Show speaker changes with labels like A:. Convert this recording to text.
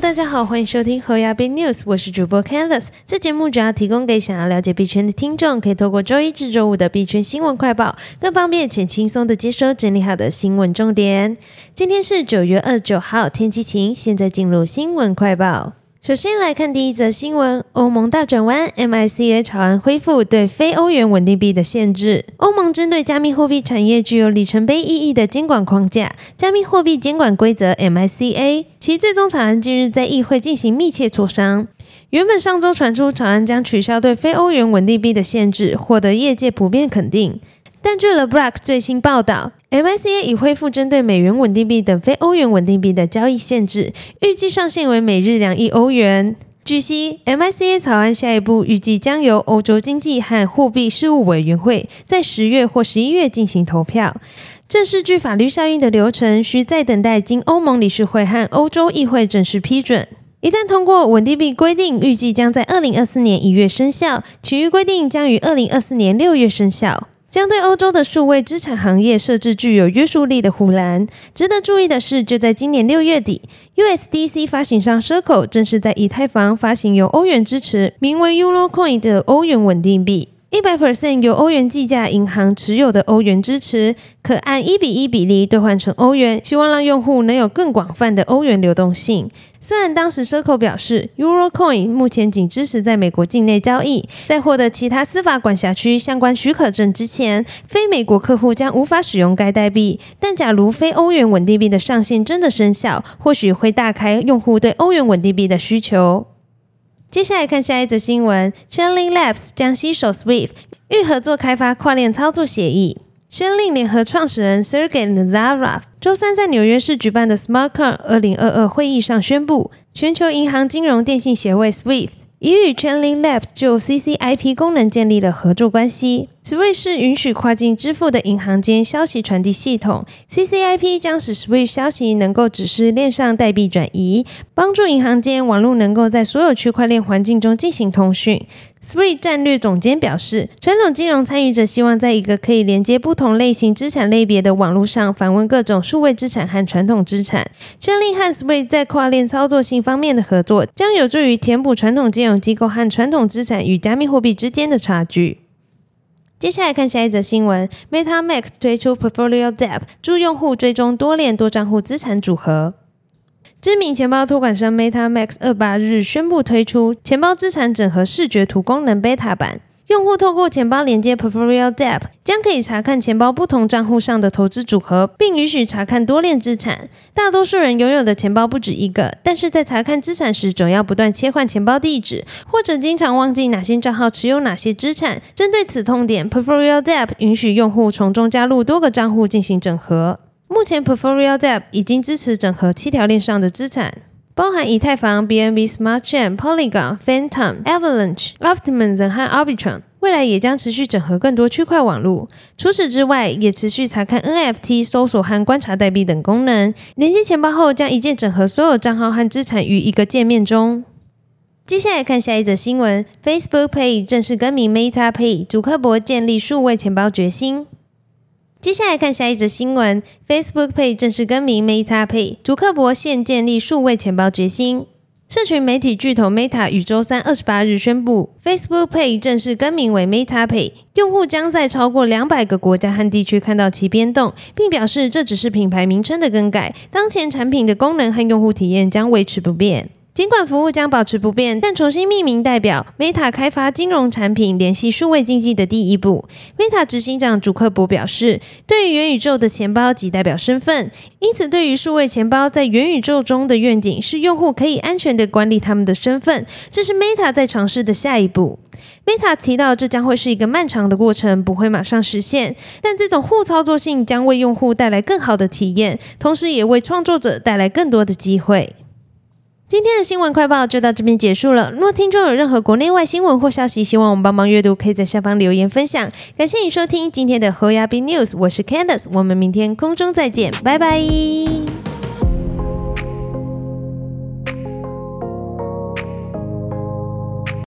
A: 大家好，欢迎收听侯亚斌 News，我是主播 Canvas。这节目主要提供给想要了解币圈的听众，可以透过周一至周五的币圈新闻快报，更方便且轻松的接收整理好的新闻重点。今天是九月二十九号，天气晴，现在进入新闻快报。首先来看第一则新闻：欧盟大转弯，MICA 草案恢复对非欧元稳定币的限制。欧盟针对加密货币产业具有里程碑意义的监管框架——加密货币监管规则 （MICA），其最终草案近日在议会进行密切磋商。原本上周传出草案将取消对非欧元稳定币的限制，获得业界普遍肯定。但据了 Block 最新报道，MICA 已恢复针对美元稳定币等非欧元稳定币的交易限制，预计上限为每日两亿欧元。据悉，MICA 草案下一步预计将由欧洲经济和货币事务委员会在十月或十一月进行投票。这是具法律效应的流程，需再等待经欧盟理事会和欧洲议会正式批准。一旦通过，稳定币规定预计将在二零二四年一月生效，其余规定将于二零二四年六月生效。将对欧洲的数位资产行业设置具有约束力的护栏。值得注意的是，就在今年六月底，USDC 发行商 Circle 正式在以太坊发行由欧元支持、名为 EuroCoin 的欧元稳定币。一百 percent 由欧元计价银行持有的欧元支持，可按一比一比例兑换成欧元，希望让用户能有更广泛的欧元流动性。虽然当时 Circle 表示，EuroCoin 目前仅支持在美国境内交易，在获得其他司法管辖区相关许可证之前，非美国客户将无法使用该代币。但假如非欧元稳定币的上限真的生效，或许会大开用户对欧元稳定币的需求。接下来看下一则新闻 c h a n l i n g Labs 将携手 Swift 欲合作开发跨链操作协议。c h a n l i n g 联合创始人 Sergey Nazarov 周三在纽约市举办的 SmartCon 二零二二会议上宣布，全球银行金融电信协会 Swift。已与 Chainlink Labs 就 CCIP 功能建立了合作关系。Switch 是允许跨境支付的银行间消息传递系统。CCIP 将使 Switch 消息能够指示链上代币转移，帮助银行间网络能够在所有区块链环境中进行通讯。Swift 战略总监表示，传统金融参与者希望在一个可以连接不同类型资产类别的网络上访问各种数位资产和传统资产。Chainlink 和 Swift 在跨链操作性方面的合作，将有助于填补传统金融机构和传统资产与加密货币之间的差距。接下来看下一则新闻，Meta Max 推出 Portfolio Dep，助用户追踪多链多账户资产组合。知名钱包托管商 Meta Max 二八日宣布推出钱包资产整合视觉图功能 Beta 版。用户透过钱包连接 Portfolio Dep，将可以查看钱包不同账户上的投资组合，并允许查看多链资产。大多数人拥有的钱包不止一个，但是在查看资产时，总要不断切换钱包地址，或者经常忘记哪些账号持有哪些资产。针对此痛点，Portfolio Dep 允许用户从中加入多个账户进行整合。目前，Portfolio Dep 已经支持整合七条链上的资产，包含以太坊、BNB Smart Chain、Polygon、Phantom、Avalanche、Optimism 和 Arbitrum。未来也将持续整合更多区块网络。除此之外，也持续查看 NFT 搜索和观察代币等功能。连接钱包后，将一键整合所有账号和资产于一个界面中。接下来看下一则新闻：Facebook Pay 正式更名 Meta Pay，祖克伯建立数位钱包决心。接下来看下一则新闻：Facebook Pay 正式更名 Meta Pay，祖克伯现建立数位钱包决心。社群媒体巨头 Meta 于周三二十八日宣布，Facebook Pay 正式更名为 Meta Pay，用户将在超过两百个国家和地区看到其变动，并表示这只是品牌名称的更改，当前产品的功能和用户体验将维持不变。尽管服务将保持不变，但重新命名代表 Meta 开发金融产品联系数位经济的第一步。Meta 执行长祖克伯表示，对于元宇宙的钱包即代表身份，因此对于数位钱包在元宇宙中的愿景是用户可以安全的管理他们的身份，这是 Meta 在尝试的下一步。Meta 提到，这将会是一个漫长的过程，不会马上实现，但这种互操作性将为用户带来更好的体验，同时也为创作者带来更多的机会。今天的新闻快报就到这边结束了。如果听众有任何国内外新闻或消息，希望我们帮忙阅读，可以在下方留言分享。感谢你收听今天的 Hoya B News，我是 Candice，我们明天空中再见，拜拜。